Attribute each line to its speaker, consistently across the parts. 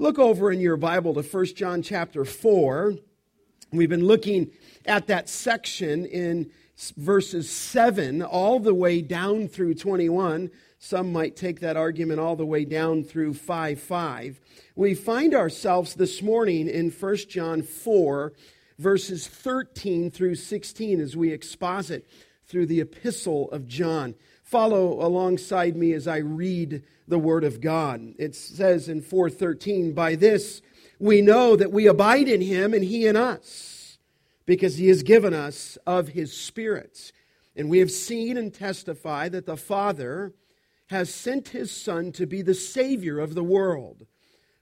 Speaker 1: Look over in your Bible to 1 John chapter 4. We've been looking at that section in verses 7 all the way down through 21. Some might take that argument all the way down through 5 5. We find ourselves this morning in 1 John 4, verses 13 through 16, as we exposit through the epistle of John. Follow alongside me as I read the word of God. It says in 413, By this we know that we abide in him and he in us, because he has given us of his Spirit. And we have seen and testify that the Father has sent his Son to be the Savior of the world.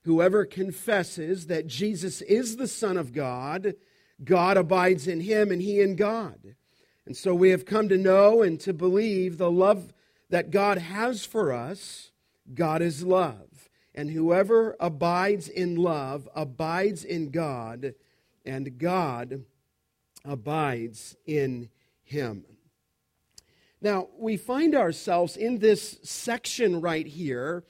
Speaker 1: Whoever confesses that Jesus is the Son of God, God abides in him and he in God. And so we have come to know and to believe the love that God has for us. God is love. And whoever abides in love abides in God, and God abides in him. Now, we find ourselves in this section right here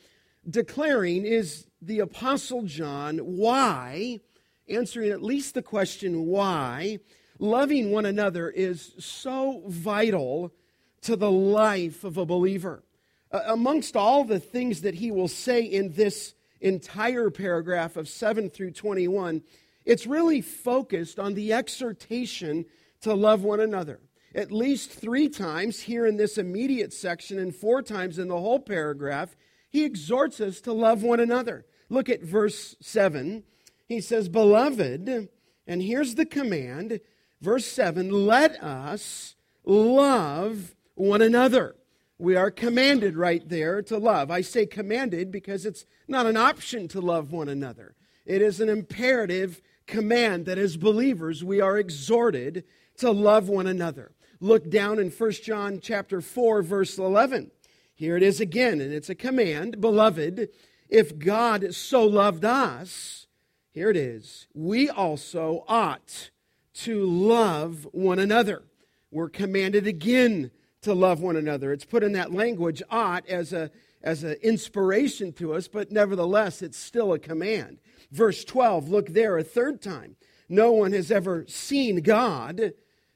Speaker 1: declaring is the Apostle John why, answering at least the question why, loving one another is so vital to the life of a believer. Uh, amongst all the things that he will say in this entire paragraph of 7 through 21, it's really focused on the exhortation to love one another at least three times here in this immediate section and four times in the whole paragraph, he exhorts us to love one another. Look at verse 7. He says, Beloved, and here's the command, verse 7 let us love one another. We are commanded right there to love. I say commanded because it's not an option to love one another. It is an imperative command that as believers we are exhorted to love one another look down in 1 John chapter 4 verse 11. Here it is again and it's a command, beloved, if God so loved us, here it is, we also ought to love one another. We're commanded again to love one another. It's put in that language ought as a as an inspiration to us, but nevertheless it's still a command. Verse 12, look there a third time. No one has ever seen God,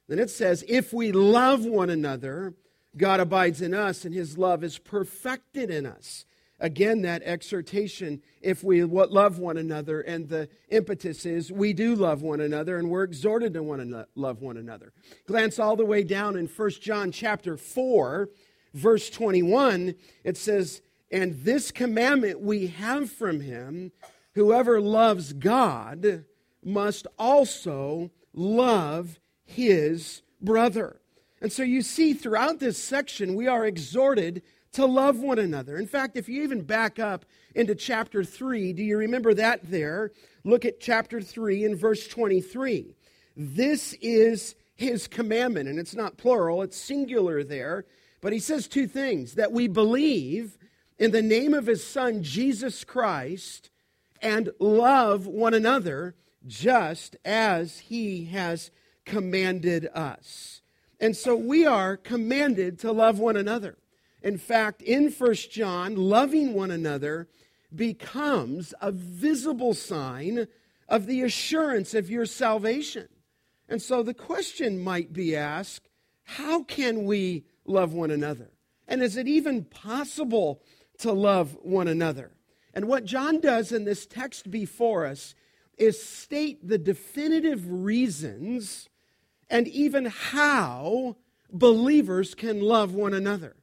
Speaker 1: then it says, if we love one another, God abides in us and his love is perfected in us. Again, that exhortation, if we love one another, and the impetus is we do love one another and we're exhorted to one another, love one another. Glance all the way down in 1 John chapter 4, verse 21. It says, And this commandment we have from him whoever loves God must also love his brother. And so you see throughout this section, we are exhorted to love one another. In fact, if you even back up into chapter 3, do you remember that there? Look at chapter 3 in verse 23. This is his commandment, and it's not plural, it's singular there. But he says two things that we believe in the name of his son, Jesus Christ, and love one another just as he has commanded us. And so we are commanded to love one another. In fact, in First John, loving one another becomes a visible sign of the assurance of your salvation. And so the question might be asked how can we love one another? And is it even possible to love one another? And what John does in this text before us is state the definitive reasons and even how believers can love one another.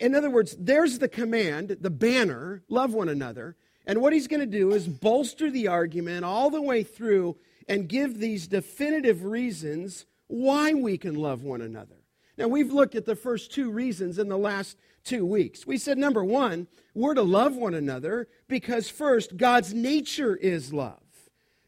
Speaker 1: In other words, there's the command, the banner, love one another. And what he's going to do is bolster the argument all the way through and give these definitive reasons why we can love one another. Now, we've looked at the first two reasons in the last two weeks. We said, number one, we're to love one another because, first, God's nature is love.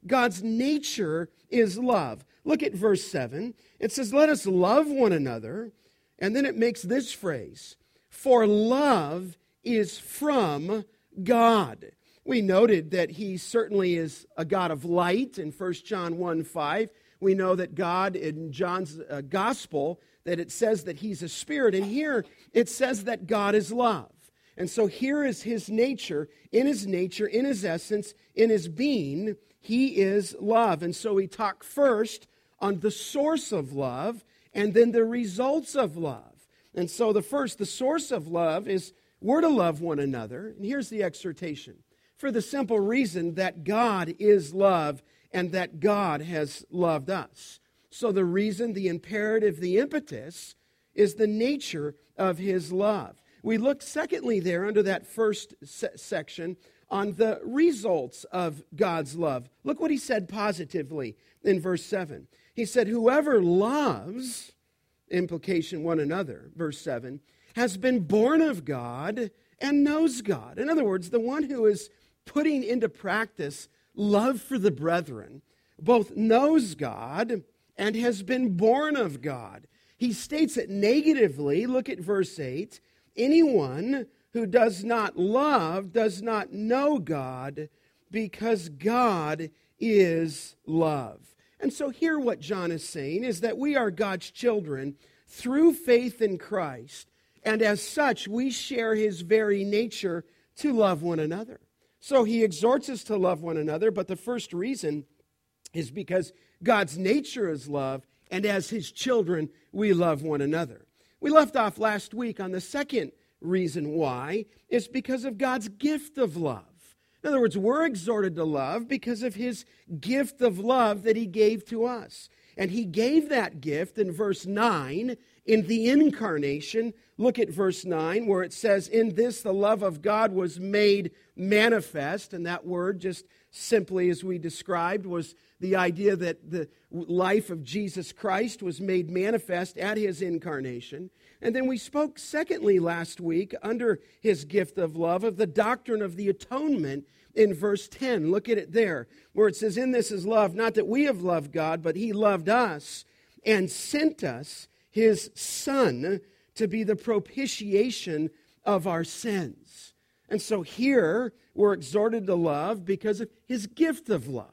Speaker 1: God's nature is love. Look at verse 7. It says, Let us love one another. And then it makes this phrase, For love is from God. We noted that he certainly is a God of light in 1 John 1 5. We know that God in John's uh, gospel, that it says that he's a spirit. And here it says that God is love. And so here is his nature, in his nature, in his essence, in his being, he is love. And so we talk first on the source of love and then the results of love. And so the first, the source of love is we're to love one another. And here's the exhortation for the simple reason that God is love and that God has loved us. So the reason, the imperative, the impetus is the nature of his love. We look, secondly, there under that first se- section on the results of God's love. Look what he said positively in verse 7. He said, Whoever loves, implication one another, verse 7, has been born of God and knows God. In other words, the one who is putting into practice love for the brethren both knows God and has been born of God. He states it negatively. Look at verse 8. Anyone who does not love does not know God because God is love. And so, here what John is saying is that we are God's children through faith in Christ, and as such, we share his very nature to love one another. So, he exhorts us to love one another, but the first reason is because God's nature is love, and as his children, we love one another. We left off last week on the second reason why is because of God's gift of love. In other words, we're exhorted to love because of his gift of love that he gave to us. And he gave that gift in verse 9 in the incarnation. Look at verse 9 where it says, In this the love of God was made manifest. And that word, just simply as we described, was the idea that the life of Jesus Christ was made manifest at his incarnation. And then we spoke, secondly, last week, under his gift of love, of the doctrine of the atonement in verse 10. Look at it there, where it says, In this is love, not that we have loved God, but he loved us and sent us his Son to be the propitiation of our sins. And so here we're exhorted to love because of his gift of love.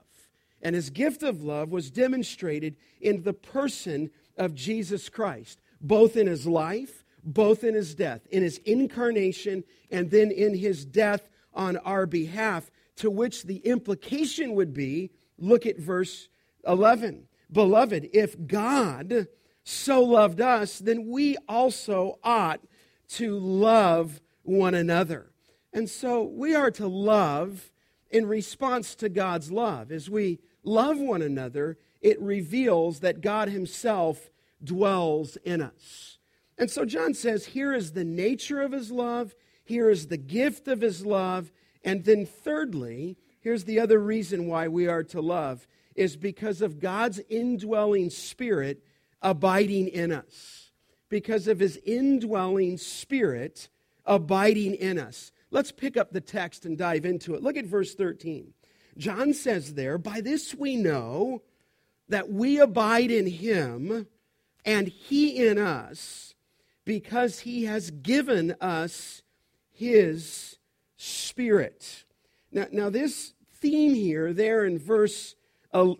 Speaker 1: And his gift of love was demonstrated in the person of Jesus Christ both in his life, both in his death, in his incarnation, and then in his death on our behalf, to which the implication would be look at verse 11. Beloved, if God so loved us, then we also ought to love one another. And so we are to love in response to God's love. As we love one another, it reveals that God Himself dwells in us. And so John says, here is the nature of his love, here is the gift of his love, and then thirdly, here's the other reason why we are to love is because of God's indwelling spirit abiding in us. Because of his indwelling spirit abiding in us. Let's pick up the text and dive into it. Look at verse 13. John says there, By this we know that we abide in him and he in us because he has given us his spirit. Now, now this theme here, there in verse uh,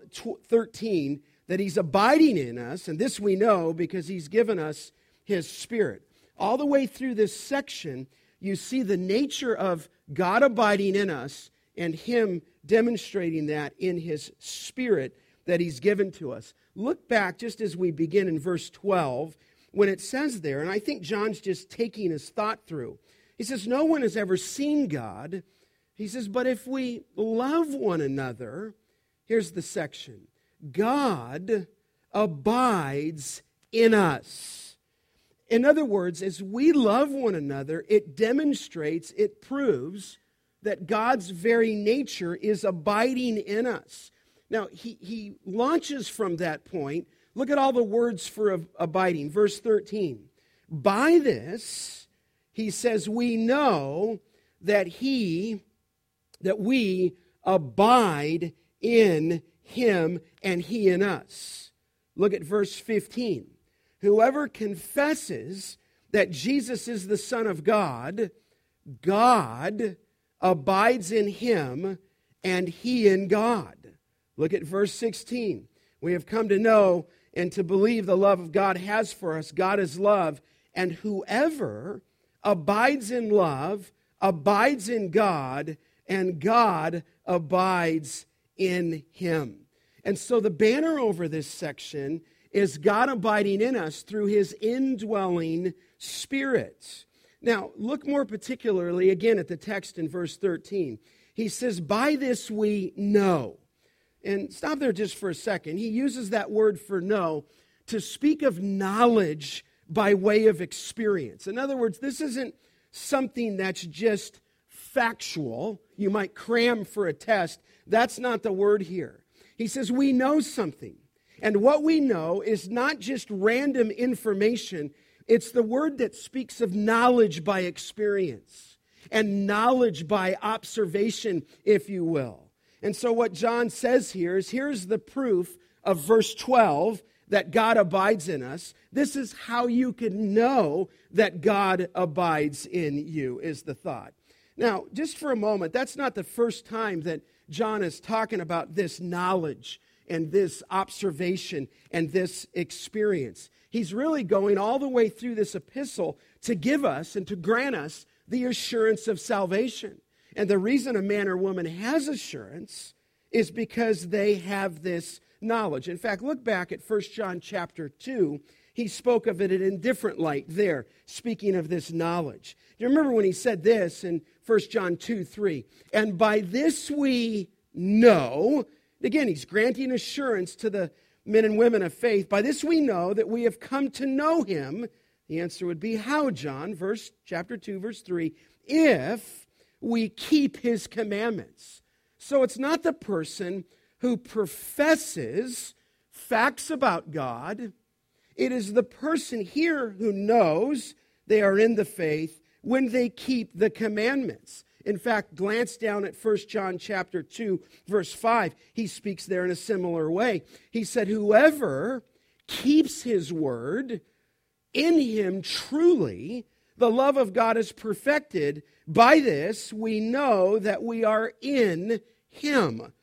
Speaker 1: 13, that he's abiding in us, and this we know because he's given us his spirit. All the way through this section, you see the nature of God abiding in us and him demonstrating that in his spirit that he's given to us. Look back just as we begin in verse 12 when it says there, and I think John's just taking his thought through. He says, No one has ever seen God. He says, But if we love one another, here's the section God abides in us. In other words, as we love one another, it demonstrates, it proves that God's very nature is abiding in us. Now, he, he launches from that point. Look at all the words for abiding. Verse 13. By this, he says, we know that he, that we abide in him and he in us. Look at verse 15. Whoever confesses that Jesus is the Son of God, God abides in him and he in God. Look at verse 16. We have come to know and to believe the love of God has for us. God is love, and whoever abides in love, abides in God, and God abides in him. And so the banner over this section is God abiding in us through his indwelling spirit. Now, look more particularly again at the text in verse 13. He says, By this we know. And stop there just for a second. He uses that word for know to speak of knowledge by way of experience. In other words, this isn't something that's just factual, you might cram for a test. That's not the word here. He says, We know something. And what we know is not just random information, it's the word that speaks of knowledge by experience and knowledge by observation, if you will. And so, what John says here is here's the proof of verse 12 that God abides in us. This is how you can know that God abides in you, is the thought. Now, just for a moment, that's not the first time that John is talking about this knowledge and this observation and this experience. He's really going all the way through this epistle to give us and to grant us the assurance of salvation. And the reason a man or woman has assurance is because they have this knowledge. In fact, look back at 1 John chapter 2. He spoke of it in a different light there, speaking of this knowledge. Do you remember when he said this in 1 John 2 3? And by this we know, again, he's granting assurance to the men and women of faith. By this we know that we have come to know him. The answer would be how, John? Verse chapter 2, verse 3. If we keep his commandments. So it's not the person who professes facts about God. It is the person here who knows they are in the faith when they keep the commandments. In fact, glance down at 1 John chapter 2 verse 5. He speaks there in a similar way. He said, "Whoever keeps his word, in him truly the love of God is perfected. By this we know that we are in him."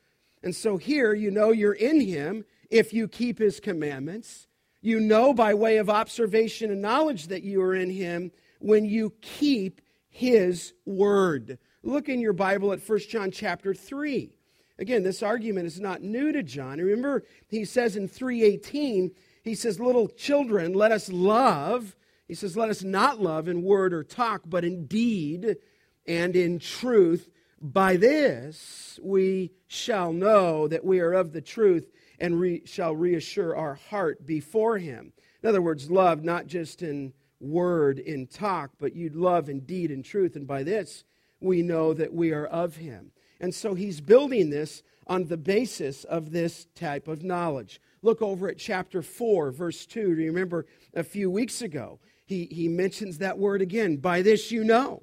Speaker 1: And so here you know you're in him if you keep his commandments. You know by way of observation and knowledge that you are in him when you keep his word. Look in your Bible at 1 John chapter 3. Again, this argument is not new to John. Remember, he says in 318, he says, Little children, let us love. He says, Let us not love in word or talk, but in deed and in truth. By this we shall know that we are of the truth and re- shall reassure our heart before him. In other words, love not just in word, in talk, but you'd love in deed and truth. And by this we know that we are of him. And so he's building this on the basis of this type of knowledge. Look over at chapter 4, verse 2. Do you remember a few weeks ago? He, he mentions that word again. By this you know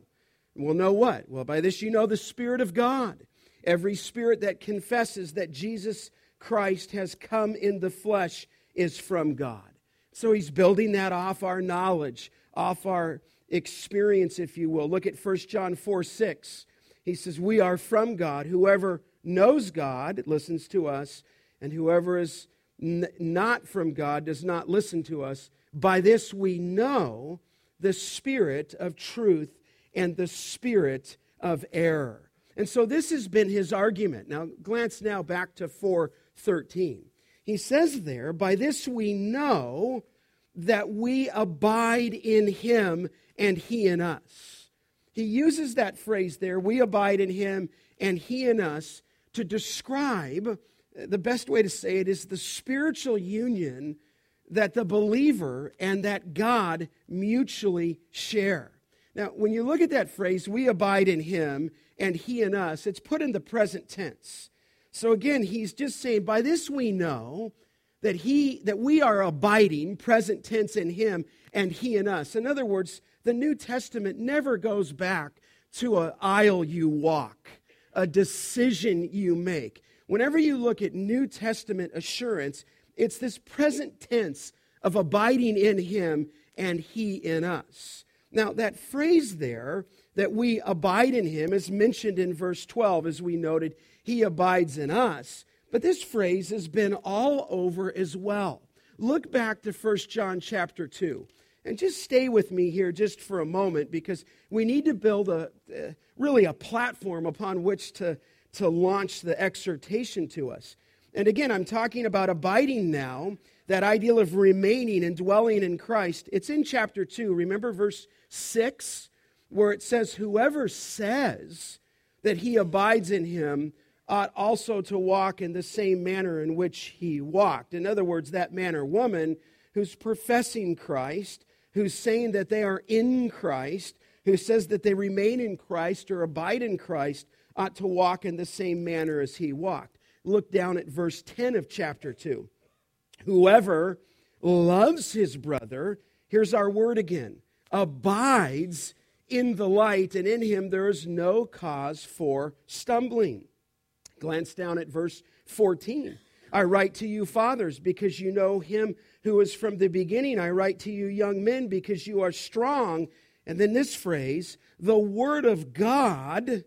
Speaker 1: We'll know what? Well, by this you know the Spirit of God. Every spirit that confesses that Jesus Christ has come in the flesh is from God. So he's building that off our knowledge, off our experience, if you will. Look at 1 John 4 6. He says, We are from God. Whoever knows God listens to us, and whoever is n- not from God does not listen to us. By this we know the spirit of truth and the spirit of error. And so this has been his argument. Now glance now back to 413. He says there, by this we know that we abide in him and he in us. He uses that phrase there, we abide in him and he in us, to describe uh, the best way to say it is the spiritual union that the believer and that God mutually share. Now, when you look at that phrase, we abide in him and he in us, it's put in the present tense. So again, he's just saying, by this we know that he that we are abiding, present tense in him and he in us. In other words, the New Testament never goes back to an aisle you walk, a decision you make. Whenever you look at New Testament assurance, it's this present tense of abiding in him and he in us. Now, that phrase there, that we abide in him, is mentioned in verse 12, as we noted, he abides in us. But this phrase has been all over as well. Look back to 1 John chapter 2. And just stay with me here just for a moment because we need to build a uh, really a platform upon which to, to launch the exhortation to us. And again, I'm talking about abiding now, that ideal of remaining and dwelling in Christ. It's in chapter 2. Remember verse 6, where it says, Whoever says that he abides in him ought also to walk in the same manner in which he walked. In other words, that man or woman who's professing Christ who's saying that they are in Christ, who says that they remain in Christ or abide in Christ, ought to walk in the same manner as he walked. Look down at verse 10 of chapter 2. Whoever loves his brother, here's our word again, abides in the light, and in him there is no cause for stumbling. Glance down at verse 14. I write to you, fathers, because you know him who is from the beginning. I write to you, young men, because you are strong. And then this phrase, the word of God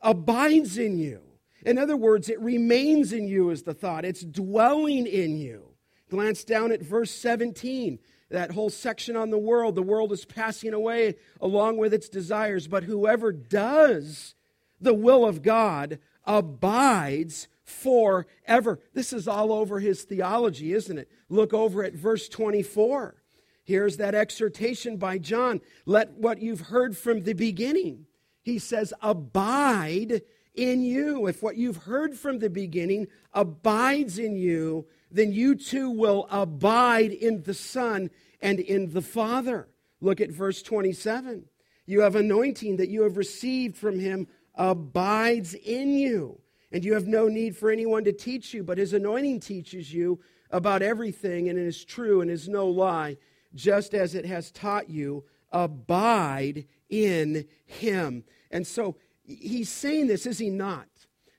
Speaker 1: abides in you. In other words, it remains in you, is the thought. It's dwelling in you. Glance down at verse 17, that whole section on the world. The world is passing away along with its desires, but whoever does the will of God abides forever. This is all over his theology, isn't it? Look over at verse 24. Here's that exhortation by John. Let what you've heard from the beginning, he says, abide in you. If what you've heard from the beginning abides in you, then you too will abide in the Son and in the Father. Look at verse 27. You have anointing that you have received from him abides in you and you have no need for anyone to teach you, but his anointing teaches you about everything, and it is true and is no lie, just as it has taught you. Abide in him. And so he's saying this, is he not?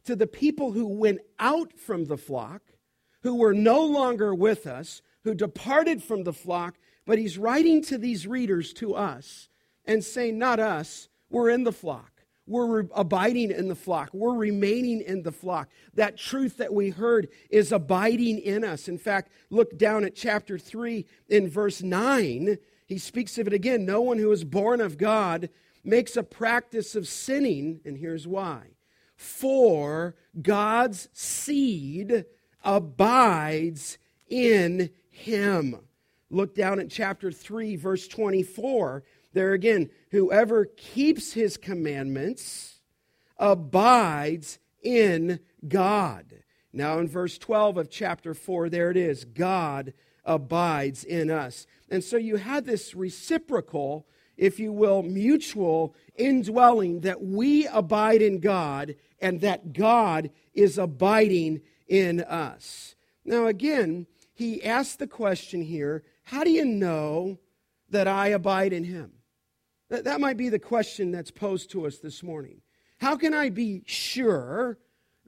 Speaker 1: To the people who went out from the flock, who were no longer with us, who departed from the flock, but he's writing to these readers, to us, and saying, Not us, we're in the flock. We're abiding in the flock. We're remaining in the flock. That truth that we heard is abiding in us. In fact, look down at chapter 3 in verse 9. He speaks of it again. No one who is born of God makes a practice of sinning, and here's why. For God's seed abides in him. Look down at chapter 3, verse 24. There again, whoever keeps his commandments abides in God. Now, in verse 12 of chapter 4, there it is God abides in us. And so you had this reciprocal, if you will, mutual indwelling that we abide in God and that God is abiding in us. Now, again, he asked the question here how do you know that I abide in him? That, that might be the question that's posed to us this morning. How can I be sure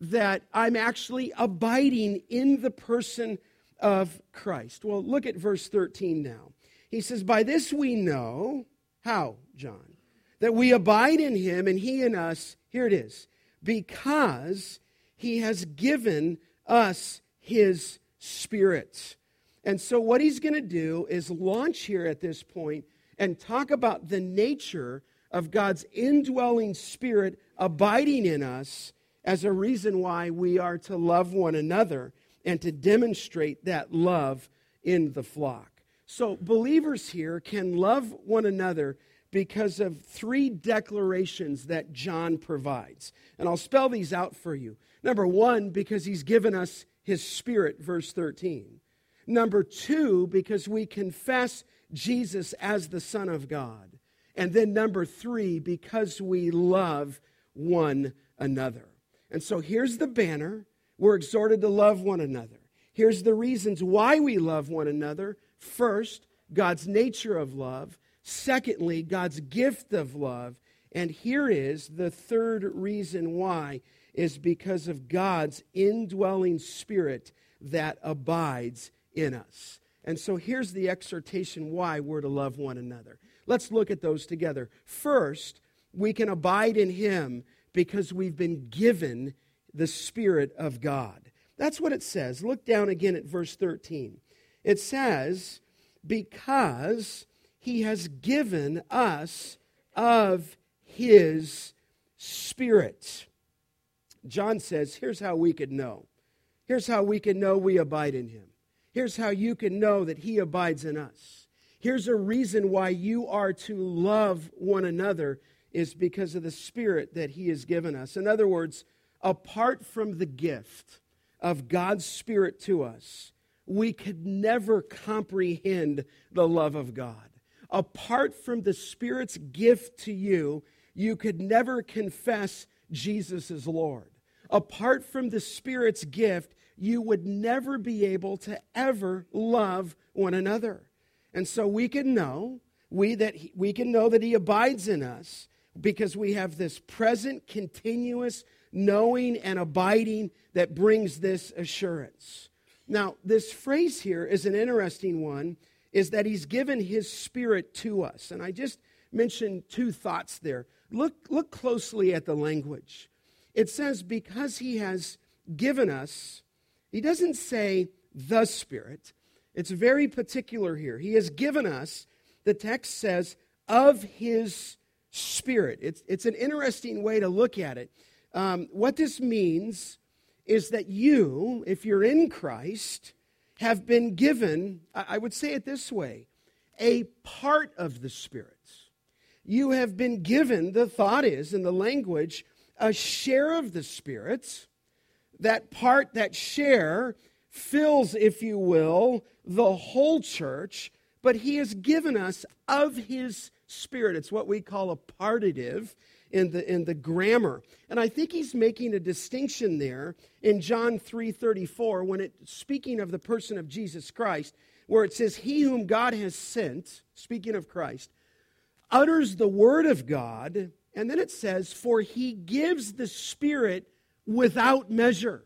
Speaker 1: that I'm actually abiding in the person of Christ? Well, look at verse 13 now. He says, By this we know, how, John? That we abide in him and he in us, here it is, because he has given us his spirit. And so, what he's going to do is launch here at this point and talk about the nature of God's indwelling spirit abiding in us as a reason why we are to love one another and to demonstrate that love in the flock. So, believers here can love one another because of three declarations that John provides. And I'll spell these out for you. Number one, because he's given us his spirit, verse 13. Number two, because we confess Jesus as the Son of God. And then number three, because we love one another. And so here's the banner. We're exhorted to love one another. Here's the reasons why we love one another. First, God's nature of love. Secondly, God's gift of love. And here is the third reason why is because of God's indwelling spirit that abides in us. And so here's the exhortation why we're to love one another. Let's look at those together. First, we can abide in Him because we've been given the Spirit of God. That's what it says. Look down again at verse 13. It says, Because he has given us of his Spirit. John says, here's how we could know. Here's how we can know we abide in him. Here's how you can know that he abides in us. Here's a reason why you are to love one another is because of the spirit that he has given us. In other words, apart from the gift of God's spirit to us, we could never comprehend the love of God. Apart from the spirit's gift to you, you could never confess Jesus is Lord. Apart from the spirit's gift, you would never be able to ever love one another. And so we can know, we, that he, we can know that he abides in us because we have this present, continuous knowing and abiding that brings this assurance. Now, this phrase here is an interesting one, is that he's given his spirit to us. And I just mentioned two thoughts there. Look, look closely at the language. It says, because he has given us he doesn't say the Spirit. It's very particular here. He has given us, the text says, of His Spirit. It's, it's an interesting way to look at it. Um, what this means is that you, if you're in Christ, have been given, I would say it this way, a part of the Spirit. You have been given, the thought is in the language, a share of the Spirit that part, that share, fills, if you will, the whole church, but he has given us of his spirit. It's what we call a partitive in the, in the grammar. And I think he's making a distinction there in John 3:34 when it speaking of the person of Jesus Christ, where it says, He whom God has sent, speaking of Christ, utters the word of God, and then it says, For he gives the Spirit without measure.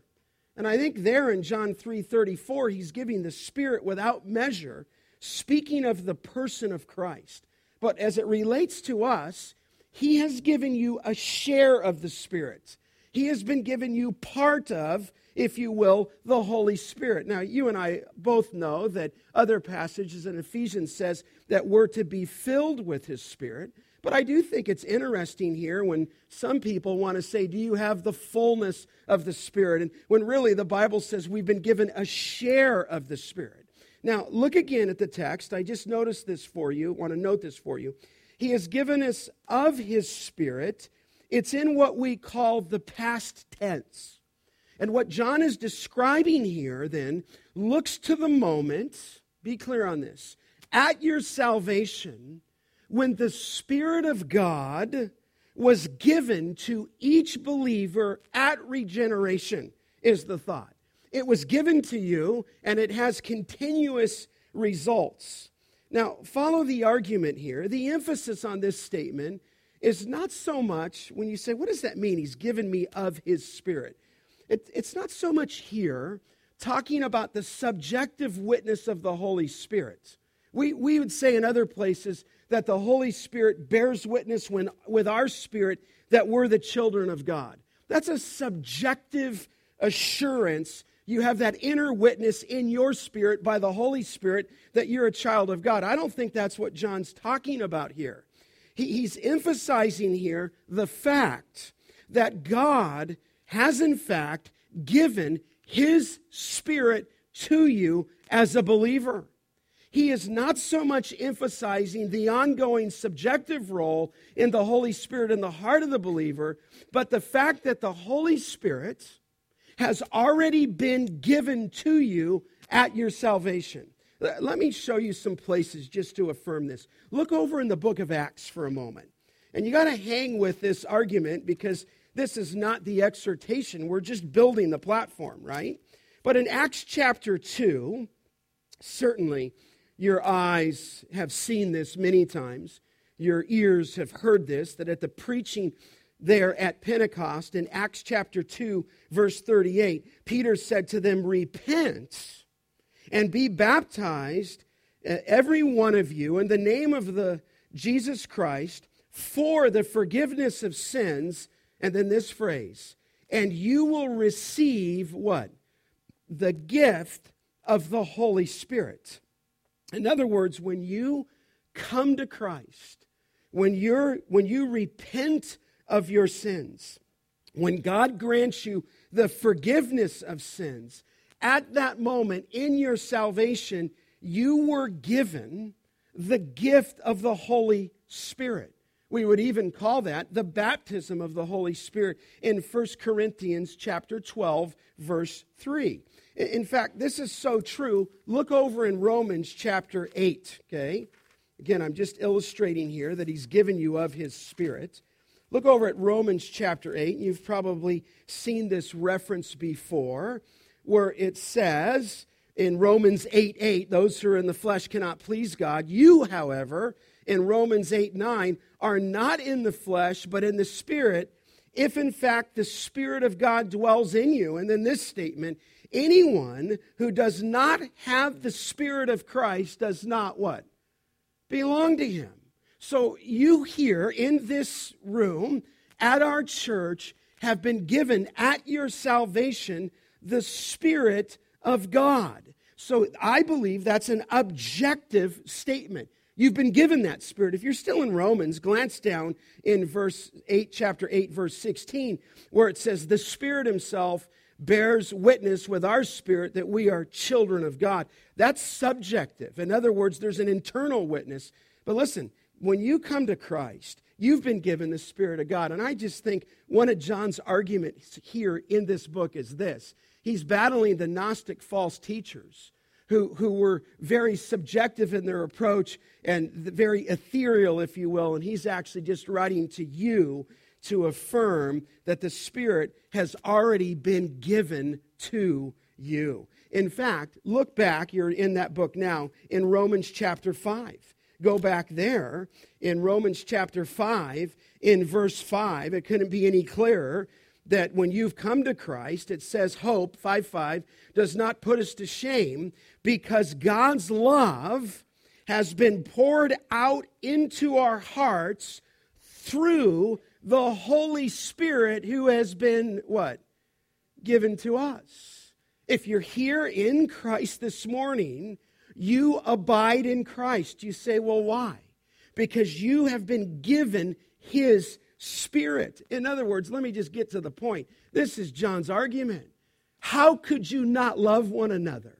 Speaker 1: And I think there in John 3:34 he's giving the spirit without measure speaking of the person of Christ. But as it relates to us, he has given you a share of the spirit. He has been given you part of, if you will, the Holy Spirit. Now, you and I both know that other passages in Ephesians says that we're to be filled with his spirit. But I do think it's interesting here when some people want to say, Do you have the fullness of the Spirit? And when really the Bible says we've been given a share of the Spirit. Now, look again at the text. I just noticed this for you, want to note this for you. He has given us of His Spirit. It's in what we call the past tense. And what John is describing here then looks to the moment, be clear on this, at your salvation when the Spirit of God was given to each believer at regeneration, is the thought. It was given to you, and it has continuous results. Now, follow the argument here. The emphasis on this statement is not so much when you say, What does that mean? He's given me of his spirit. It, it's not so much here talking about the subjective witness of the Holy Spirit. We, we would say in other places that the Holy Spirit bears witness when, with our spirit that we're the children of God. That's a subjective assurance. You have that inner witness in your spirit by the Holy Spirit that you're a child of God. I don't think that's what John's talking about here. He, he's emphasizing here the fact that God has, in fact, given his spirit to you as a believer he is not so much emphasizing the ongoing subjective role in the Holy Spirit in the heart of the believer, but the fact that the Holy Spirit has already been given to you at your salvation. Let me show you some places just to affirm this. Look over in the book of Acts for a moment. And you got to hang with this argument because this is not the exhortation. We're just building the platform, right? But in Acts chapter 2, certainly your eyes have seen this many times. Your ears have heard this that at the preaching there at Pentecost in Acts chapter 2, verse 38, Peter said to them, Repent and be baptized, uh, every one of you, in the name of the Jesus Christ for the forgiveness of sins. And then this phrase, and you will receive what? The gift of the Holy Spirit. In other words, when you come to Christ, when, you're, when you repent of your sins, when God grants you the forgiveness of sins, at that moment in your salvation, you were given the gift of the Holy Spirit. We would even call that the baptism of the Holy Spirit in 1 Corinthians chapter 12 verse 3. In fact, this is so true. Look over in Romans chapter 8, okay? Again, I'm just illustrating here that he's given you of his spirit. Look over at Romans chapter 8. You've probably seen this reference before, where it says in Romans 8 8, those who are in the flesh cannot please God. You, however, in Romans 8 9, are not in the flesh, but in the spirit, if in fact the Spirit of God dwells in you. And then this statement anyone who does not have the Spirit of Christ does not what? Belong to him. So you here in this room at our church have been given at your salvation the Spirit of God. So I believe that's an objective statement. You've been given that spirit. If you're still in Romans, glance down in verse 8, chapter 8, verse 16, where it says, The Spirit Himself bears witness with our spirit that we are children of God. That's subjective. In other words, there's an internal witness. But listen, when you come to Christ, you've been given the Spirit of God. And I just think one of John's arguments here in this book is this he's battling the Gnostic false teachers. Who, who were very subjective in their approach and very ethereal, if you will. And he's actually just writing to you to affirm that the Spirit has already been given to you. In fact, look back, you're in that book now, in Romans chapter 5 go back there in Romans chapter 5, in verse 5, it couldn't be any clearer that when you've come to Christ, it says hope, 5 5, does not put us to shame because God's love has been poured out into our hearts through the Holy Spirit who has been what? Given to us. If you're here in Christ this morning, you abide in Christ. You say, well, why? Because you have been given his spirit. In other words, let me just get to the point. This is John's argument. How could you not love one another?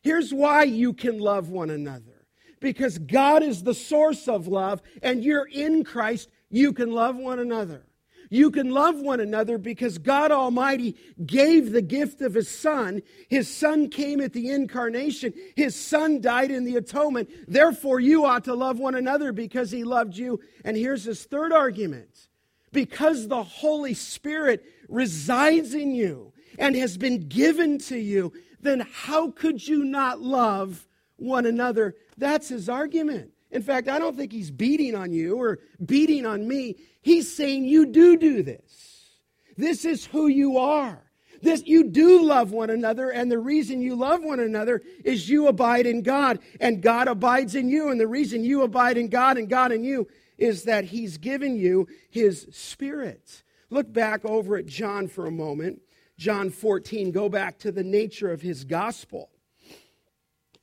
Speaker 1: Here's why you can love one another. Because God is the source of love, and you're in Christ, you can love one another. You can love one another because God Almighty gave the gift of His Son. His Son came at the incarnation. His Son died in the atonement. Therefore, you ought to love one another because He loved you. And here's His third argument because the Holy Spirit resides in you and has been given to you, then how could you not love one another? That's His argument. In fact, I don't think He's beating on you or beating on me. He's saying you do do this. This is who you are. This, you do love one another, and the reason you love one another is you abide in God, and God abides in you. And the reason you abide in God and God in you is that He's given you His Spirit. Look back over at John for a moment. John 14, go back to the nature of His gospel.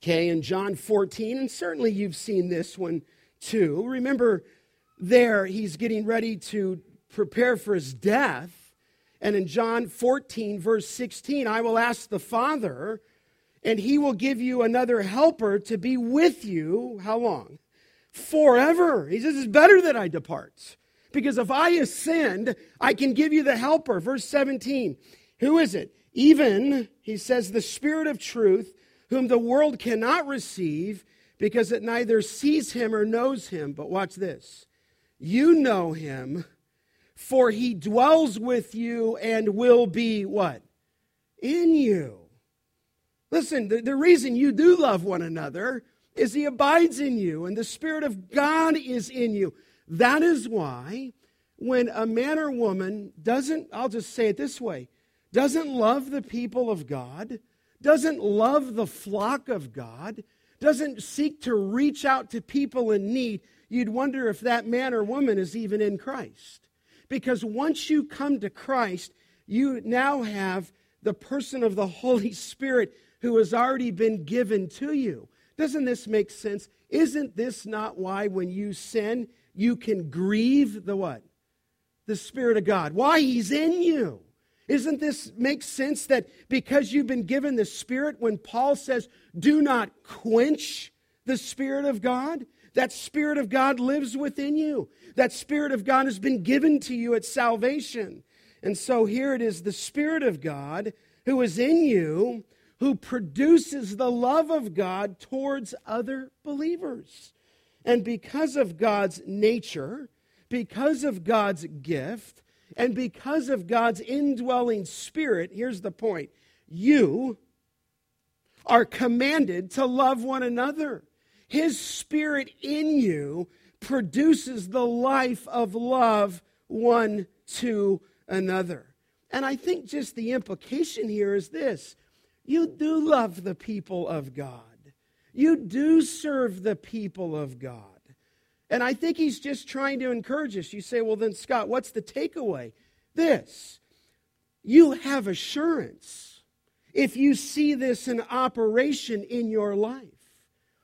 Speaker 1: Okay, in John 14, and certainly you've seen this one too. Remember, there, he's getting ready to prepare for his death. And in John 14, verse 16, I will ask the Father, and he will give you another helper to be with you. How long? Forever. He says, It's better that I depart. Because if I ascend, I can give you the helper. Verse 17. Who is it? Even, he says, the Spirit of truth, whom the world cannot receive because it neither sees him or knows him. But watch this. You know him, for he dwells with you and will be what? In you. Listen, the, the reason you do love one another is he abides in you and the Spirit of God is in you. That is why when a man or woman doesn't, I'll just say it this way, doesn't love the people of God, doesn't love the flock of God, doesn't seek to reach out to people in need, you'd wonder if that man or woman is even in Christ. Because once you come to Christ, you now have the person of the Holy Spirit who has already been given to you. Doesn't this make sense? Isn't this not why when you sin, you can grieve the what? The Spirit of God. Why He's in you. Isn't this make sense that because you've been given the Spirit, when Paul says, do not quench the Spirit of God, that Spirit of God lives within you. That Spirit of God has been given to you at salvation. And so here it is the Spirit of God who is in you, who produces the love of God towards other believers. And because of God's nature, because of God's gift, and because of God's indwelling spirit, here's the point you are commanded to love one another. His spirit in you produces the life of love one to another. And I think just the implication here is this you do love the people of God, you do serve the people of God. And I think he's just trying to encourage us. You say, well, then, Scott, what's the takeaway? This you have assurance if you see this in operation in your life.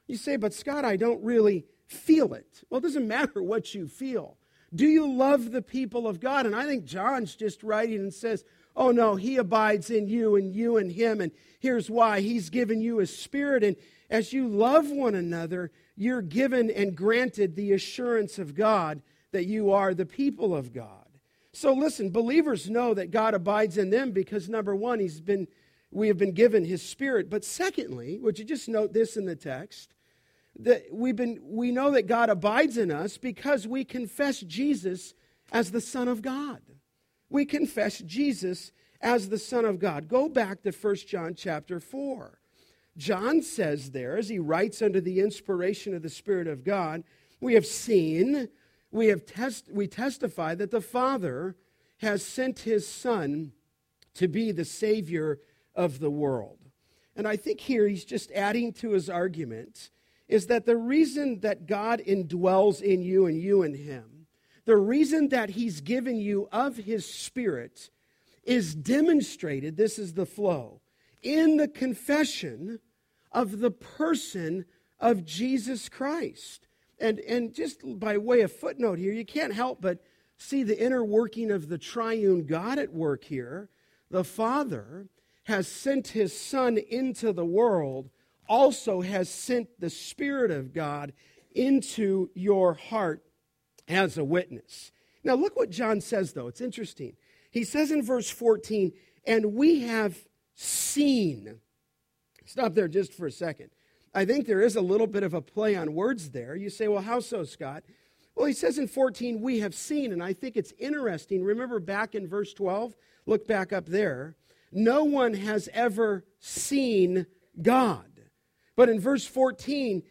Speaker 1: You say, but Scott, I don't really feel it. Well, it doesn't matter what you feel. Do you love the people of God? And I think John's just writing and says, oh no, he abides in you and you in him. And here's why he's given you his spirit. And as you love one another, you're given and granted the assurance of God that you are the people of God. So listen, believers know that God abides in them because number one, he's been we have been given his spirit. But secondly, would you just note this in the text? That we've been we know that God abides in us because we confess Jesus as the Son of God. We confess Jesus as the Son of God. Go back to 1 John chapter 4. John says there, as he writes under the inspiration of the Spirit of God, we have seen, we have test, we testify that the Father has sent his Son to be the Savior of the world. And I think here he's just adding to his argument is that the reason that God indwells in you and you in him, the reason that he's given you of his Spirit is demonstrated, this is the flow, in the confession of the person of Jesus Christ. And, and just by way of footnote here, you can't help but see the inner working of the triune God at work here. The Father has sent his Son into the world, also has sent the Spirit of God into your heart as a witness. Now, look what John says, though. It's interesting. He says in verse 14, and we have seen Stop there just for a second. I think there is a little bit of a play on words there. You say, well, how so, Scott? Well, he says in 14, we have seen, and I think it's interesting. Remember back in verse 12? Look back up there. No one has ever seen God. But in verse 14,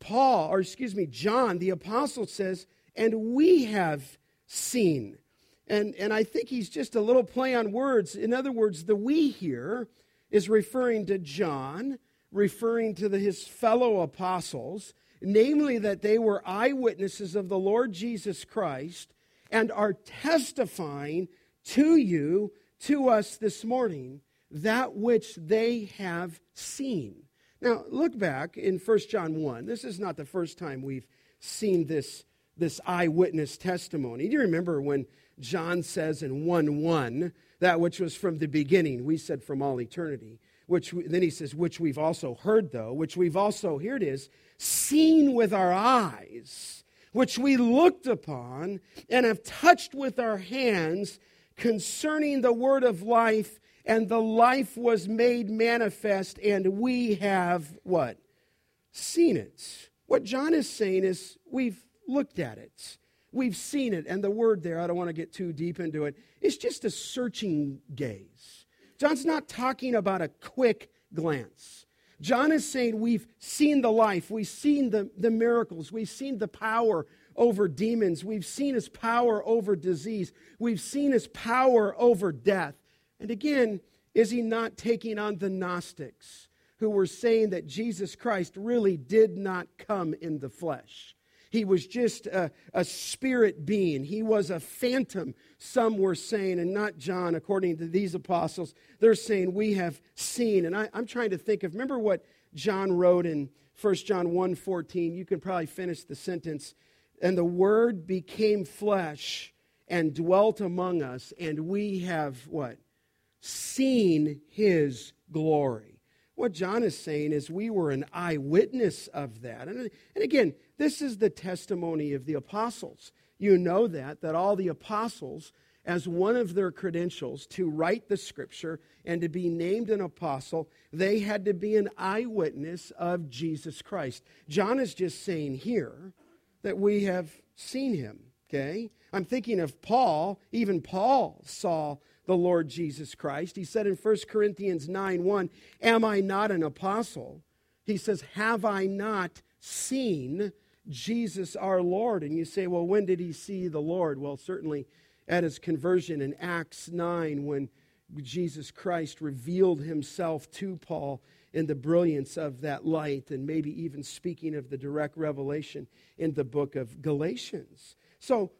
Speaker 1: Paul, or excuse me, John, the apostle says, and we have seen. And, and I think he's just a little play on words. In other words, the we here is referring to John, referring to the, his fellow apostles, namely that they were eyewitnesses of the Lord Jesus Christ and are testifying to you, to us this morning, that which they have seen. Now, look back in 1 John 1. This is not the first time we've seen this, this eyewitness testimony. Do you remember when John says in 1 1 that which was from the beginning, we said from all eternity. Which then he says, which we've also heard, though, which we've also, here it is, seen with our eyes, which we looked upon and have touched with our hands concerning the word of life, and the life was made manifest, and we have what? Seen it. What John is saying is, we've looked at it. We've seen it. And the word there, I don't want to get too deep into it, it's just a searching gaze. John's not talking about a quick glance. John is saying we've seen the life, we've seen the, the miracles, we've seen the power over demons, we've seen his power over disease, we've seen his power over death. And again, is he not taking on the Gnostics who were saying that Jesus Christ really did not come in the flesh? He was just a, a spirit being. He was a phantom, some were saying, and not John, according to these apostles. They're saying, We have seen. And I, I'm trying to think of, remember what John wrote in 1 John 1 14. You can probably finish the sentence. And the Word became flesh and dwelt among us, and we have what? Seen his glory. What John is saying is we were an eyewitness of that. And, and again, this is the testimony of the apostles. You know that, that all the apostles, as one of their credentials to write the scripture and to be named an apostle, they had to be an eyewitness of Jesus Christ. John is just saying here that we have seen him, okay? I'm thinking of Paul. Even Paul saw the Lord Jesus Christ. He said in 1 Corinthians 9 1, Am I not an apostle? He says, Have I not seen Jesus our Lord? And you say, Well, when did he see the Lord? Well, certainly at his conversion in Acts 9 when Jesus Christ revealed himself to Paul in the brilliance of that light, and maybe even speaking of the direct revelation in the book of Galatians. So,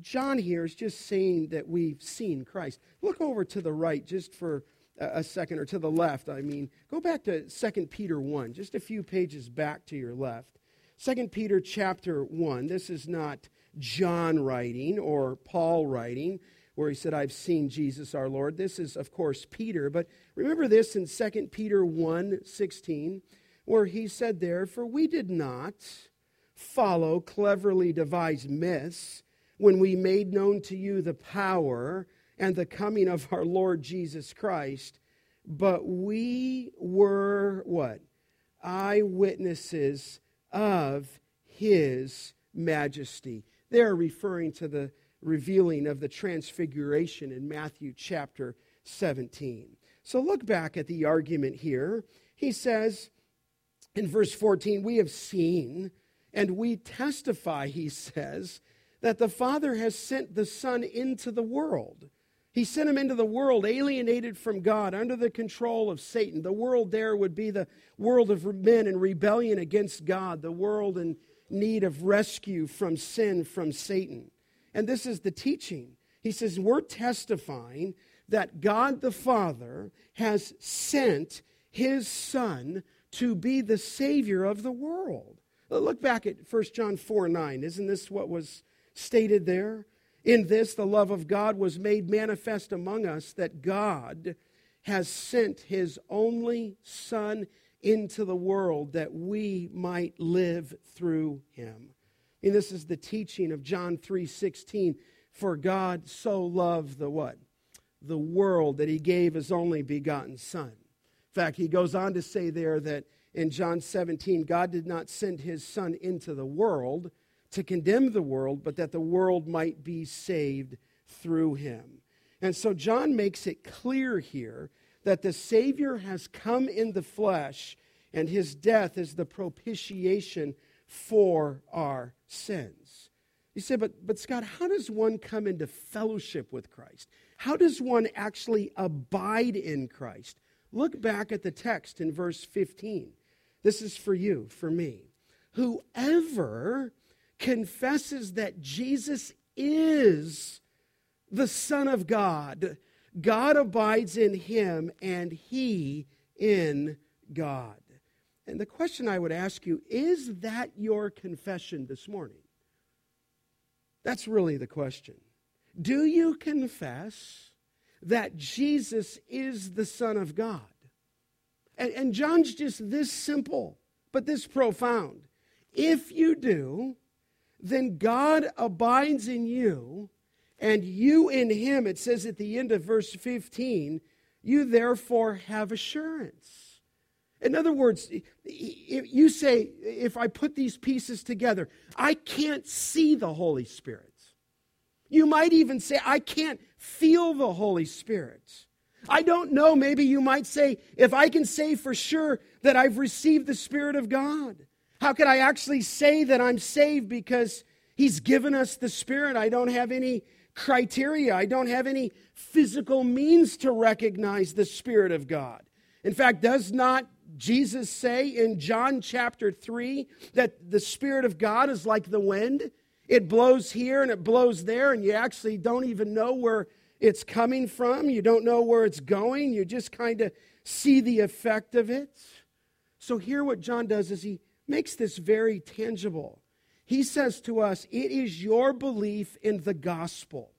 Speaker 1: John here is just saying that we've seen Christ. Look over to the right just for a second, or to the left, I mean. Go back to 2 Peter 1, just a few pages back to your left. 2 Peter chapter 1. This is not John writing or Paul writing, where he said, I've seen Jesus our Lord. This is, of course, Peter. But remember this in 2 Peter 1 16, where he said there, For we did not follow cleverly devised myths when we made known to you the power and the coming of our Lord Jesus Christ, but we were what? Eyewitnesses of his majesty. They're referring to the revealing of the transfiguration in Matthew chapter 17. So look back at the argument here. He says in verse 14, We have seen and we testify, he says, that the Father has sent the Son into the world. He sent him into the world alienated from God, under the control of Satan. The world there would be the world of men in rebellion against God, the world in need of rescue from sin, from Satan. And this is the teaching. He says, We're testifying that God the Father has sent his Son to be the Savior of the world. Look back at 1 John 4 9. Isn't this what was stated there. In this, the love of God was made manifest among us that God has sent his only Son into the world that we might live through him. And this is the teaching of John 3:16. For God so loved the what? The world that he gave his only begotten Son. In fact, he goes on to say there that in John 17, God did not send his Son into the world to condemn the world, but that the world might be saved through him. And so John makes it clear here that the Savior has come in the flesh, and his death is the propitiation for our sins. You say, but, but Scott, how does one come into fellowship with Christ? How does one actually abide in Christ? Look back at the text in verse 15. This is for you, for me. Whoever confesses that Jesus is the Son of God, God abides in him and he in God. And the question I would ask you is that your confession this morning? That's really the question. Do you confess that Jesus is the Son of God? And, and John's just this simple, but this profound. If you do, then God abides in you and you in him. It says at the end of verse 15, you therefore have assurance. In other words, you say, if I put these pieces together, I can't see the Holy Spirit. You might even say, I can't feel the Holy Spirit. I don't know. Maybe you might say, if I can say for sure that I've received the Spirit of God, how could I actually say that I'm saved because He's given us the Spirit? I don't have any criteria, I don't have any physical means to recognize the Spirit of God. In fact, does not Jesus say in John chapter 3 that the Spirit of God is like the wind? It blows here and it blows there, and you actually don't even know where it's coming from. You don't know where it's going. You just kind of see the effect of it. So, here what John does is he makes this very tangible. He says to us, It is your belief in the gospel.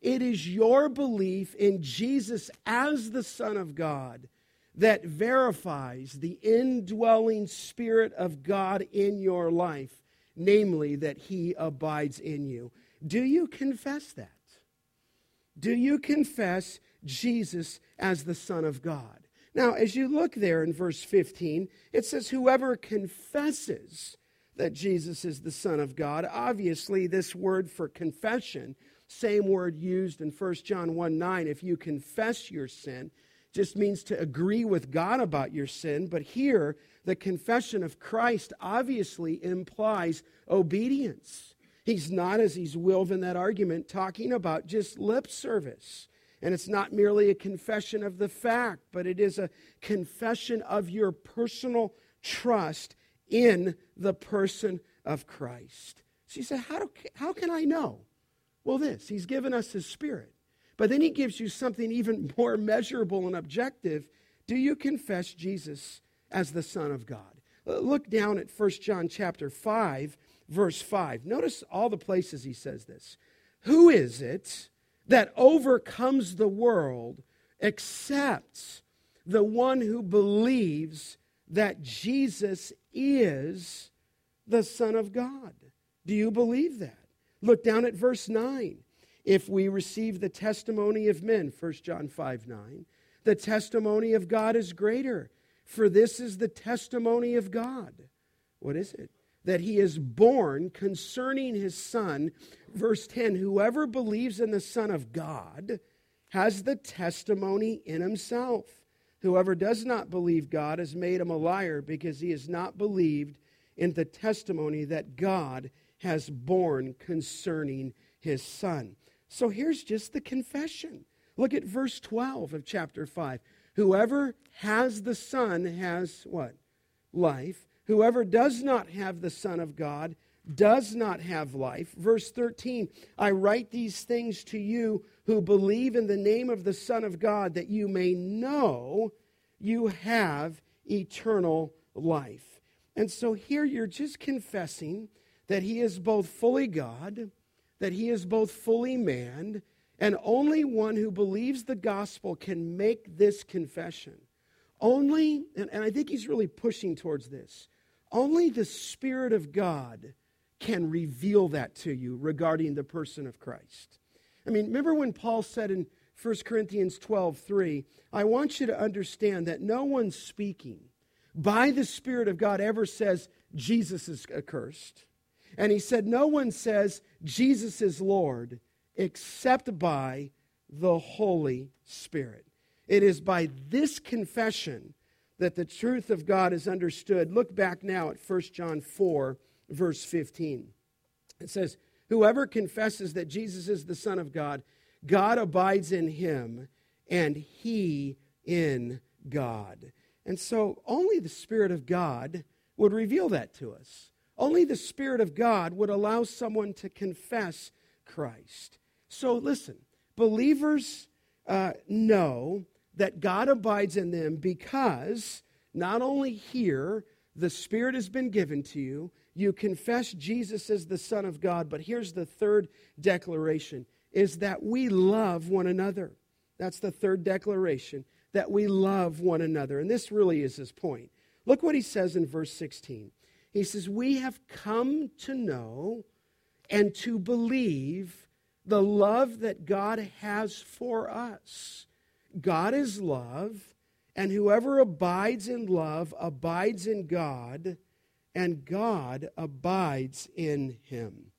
Speaker 1: It is your belief in Jesus as the Son of God that verifies the indwelling Spirit of God in your life, namely that He abides in you. Do you confess that? Do you confess Jesus as the Son of God? Now, as you look there in verse 15, it says, Whoever confesses that Jesus is the Son of God, obviously, this word for confession, same word used in 1 John 1 9, if you confess your sin, just means to agree with God about your sin. But here, the confession of Christ obviously implies obedience. He's not, as he's willed in that argument, talking about just lip service. And it's not merely a confession of the fact, but it is a confession of your personal trust in the person of Christ. So you say, how, do, how can I know? Well, this, he's given us his spirit. But then he gives you something even more measurable and objective. Do you confess Jesus as the Son of God? Look down at 1 John chapter 5, verse 5. Notice all the places he says this. Who is it that overcomes the world accepts the one who believes that Jesus is the Son of God. Do you believe that? Look down at verse 9. If we receive the testimony of men, 1 John 5 9, the testimony of God is greater, for this is the testimony of God. What is it? That he is borne concerning his son. Verse 10 Whoever believes in the Son of God has the testimony in himself. Whoever does not believe God has made him a liar because he has not believed in the testimony that God has borne concerning his son. So here's just the confession. Look at verse 12 of chapter 5. Whoever has the Son has what? Life. Whoever does not have the Son of God does not have life. Verse 13 I write these things to you who believe in the name of the Son of God, that you may know you have eternal life. And so here you're just confessing that he is both fully God, that he is both fully man, and only one who believes the gospel can make this confession. Only, and, and I think he's really pushing towards this only the Spirit of God can reveal that to you regarding the person of Christ. I mean, remember when Paul said in 1 Corinthians 12 3, I want you to understand that no one speaking by the Spirit of God ever says Jesus is accursed. And he said, No one says Jesus is Lord except by the Holy Spirit. It is by this confession that the truth of God is understood. Look back now at 1 John 4, verse 15. It says, Whoever confesses that Jesus is the Son of God, God abides in him, and he in God. And so only the Spirit of God would reveal that to us. Only the Spirit of God would allow someone to confess Christ. So listen, believers uh, know that God abides in them because not only here, the Spirit has been given to you, you confess Jesus as the Son of God, but here's the third declaration is that we love one another. That's the third declaration, that we love one another. And this really is his point. Look what he says in verse 16. He says, We have come to know and to believe the love that God has for us. God is love, and whoever abides in love abides in God, and God abides in him.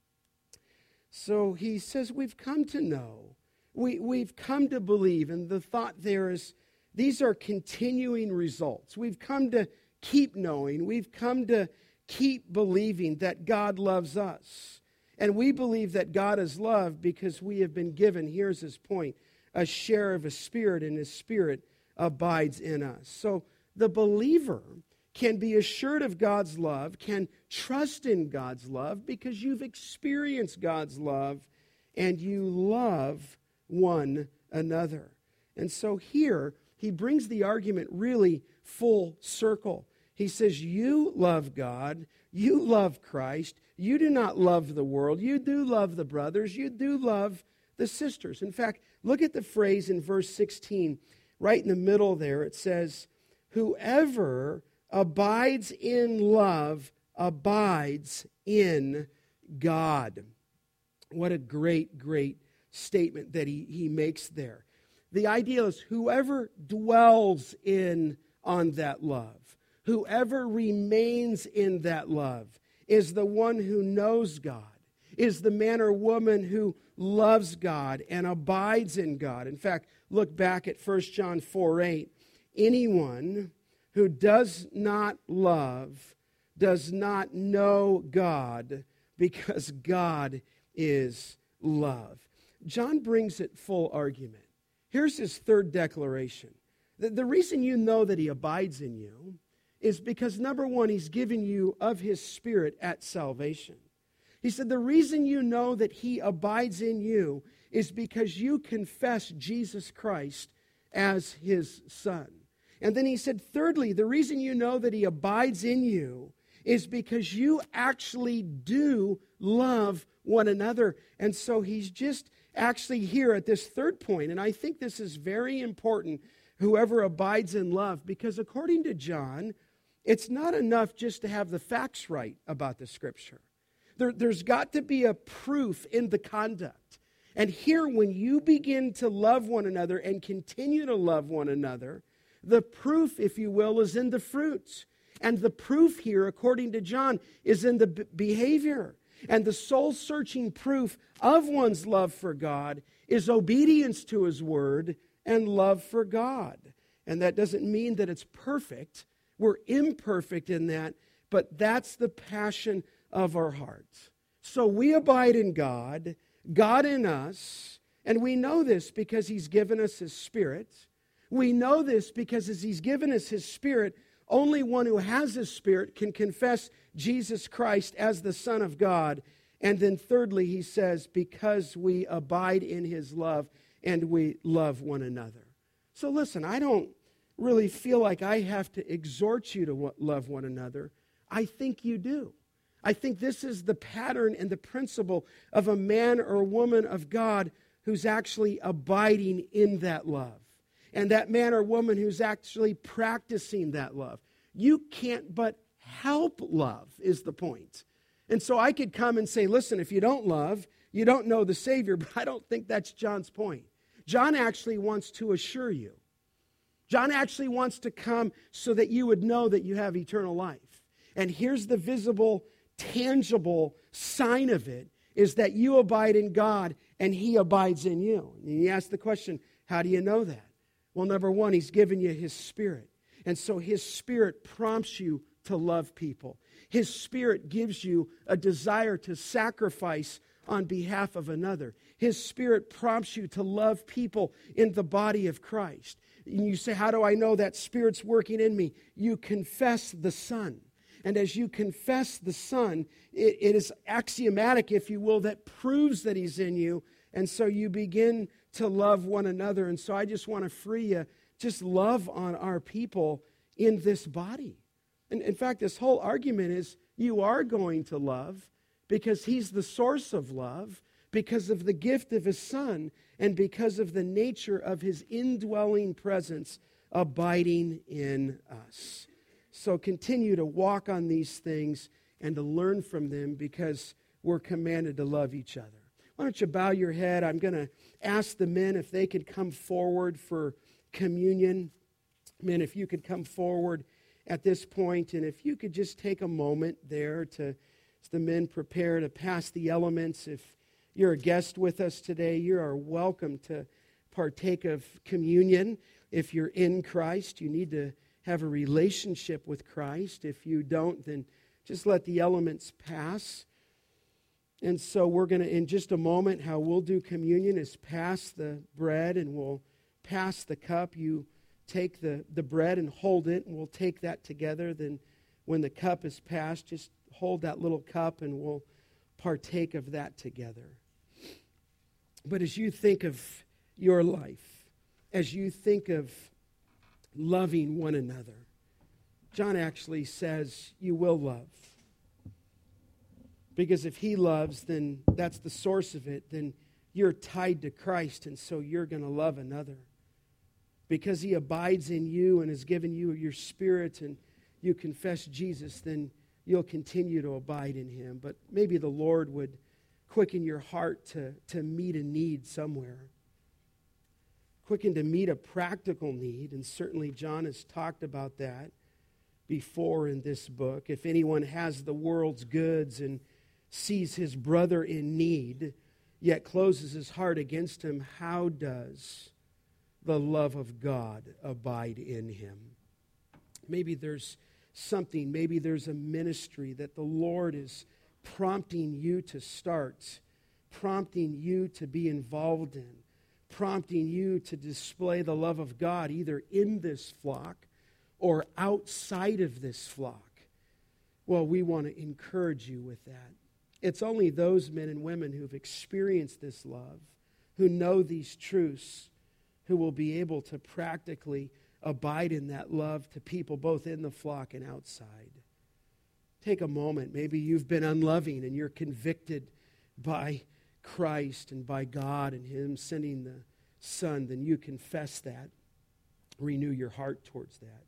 Speaker 1: So he says, We've come to know, we, we've come to believe, and the thought there is these are continuing results. We've come to keep knowing, we've come to keep believing that God loves us. And we believe that God is love because we have been given, here's his point, a share of his spirit, and his spirit abides in us. So the believer can be assured of God's love, can trust in God's love because you've experienced God's love and you love one another. And so here, he brings the argument really full circle. He says, You love God, you love Christ, you do not love the world, you do love the brothers, you do love the sisters. In fact, look at the phrase in verse 16, right in the middle there. It says, Whoever abides in love abides in God. What a great, great statement that he, he makes there. The idea is whoever dwells in on that love, whoever remains in that love, is the one who knows God, is the man or woman who loves God and abides in God. In fact, look back at 1 John 4 8. Anyone who does not love does not know God because God is love. John brings it full argument. Here's his third declaration. The, the reason you know that he abides in you is because, number one, he's given you of his spirit at salvation. He said, The reason you know that he abides in you is because you confess Jesus Christ as his son. And then he said, Thirdly, the reason you know that he abides in you is because you actually do love one another. And so he's just actually here at this third point, and I think this is very important whoever abides in love, because according to John, it's not enough just to have the facts right about the scripture. There, there's got to be a proof in the conduct. And here, when you begin to love one another and continue to love one another, the proof, if you will, is in the fruits. And the proof here, according to John, is in the b- behavior. And the soul searching proof of one's love for God is obedience to his word and love for God. And that doesn't mean that it's perfect. We're imperfect in that, but that's the passion of our hearts. So we abide in God, God in us, and we know this because he's given us his spirit. We know this because as he's given us his spirit, only one who has his spirit can confess Jesus Christ as the Son of God. And then, thirdly, he says, because we abide in his love and we love one another. So, listen, I don't really feel like I have to exhort you to love one another. I think you do. I think this is the pattern and the principle of a man or woman of God who's actually abiding in that love. And that man or woman who's actually practicing that love. You can't but help love, is the point. And so I could come and say, listen, if you don't love, you don't know the Savior, but I don't think that's John's point. John actually wants to assure you. John actually wants to come so that you would know that you have eternal life. And here's the visible, tangible sign of it is that you abide in God and he abides in you. And you ask the question, how do you know that? Well, number one, he's given you his spirit. And so his spirit prompts you to love people. His spirit gives you a desire to sacrifice on behalf of another. His spirit prompts you to love people in the body of Christ. And you say, How do I know that spirit's working in me? You confess the Son. And as you confess the Son, it, it is axiomatic, if you will, that proves that He's in you. And so you begin to love one another. And so I just want to free you. Just love on our people in this body. And in fact, this whole argument is you are going to love because He's the source of love, because of the gift of His Son, and because of the nature of His indwelling presence abiding in us. So continue to walk on these things and to learn from them because we're commanded to love each other. Why don't you bow your head? I'm going to ask the men if they could come forward for communion. Men, if you could come forward at this point, and if you could just take a moment there to, the men prepare to pass the elements. If you're a guest with us today, you are welcome to partake of communion. If you're in Christ, you need to have a relationship with Christ. If you don't, then just let the elements pass. And so we're going to, in just a moment, how we'll do communion is pass the bread and we'll pass the cup. You take the, the bread and hold it, and we'll take that together. Then, when the cup is passed, just hold that little cup and we'll partake of that together. But as you think of your life, as you think of loving one another, John actually says, You will love. Because if he loves, then that's the source of it. Then you're tied to Christ, and so you're going to love another. Because he abides in you and has given you your spirit, and you confess Jesus, then you'll continue to abide in him. But maybe the Lord would quicken your heart to, to meet a need somewhere. Quicken to meet a practical need, and certainly John has talked about that before in this book. If anyone has the world's goods and sees his brother in need, yet closes his heart against him, how does the love of God abide in him? Maybe there's something, maybe there's a ministry that the Lord is prompting you to start, prompting you to be involved in, prompting you to display the love of God either in this flock or outside of this flock. Well, we want to encourage you with that. It's only those men and women who've experienced this love, who know these truths, who will be able to practically abide in that love to people both in the flock and outside. Take a moment. Maybe you've been unloving and you're convicted by Christ and by God and Him sending the Son. Then you confess that. Renew your heart towards that.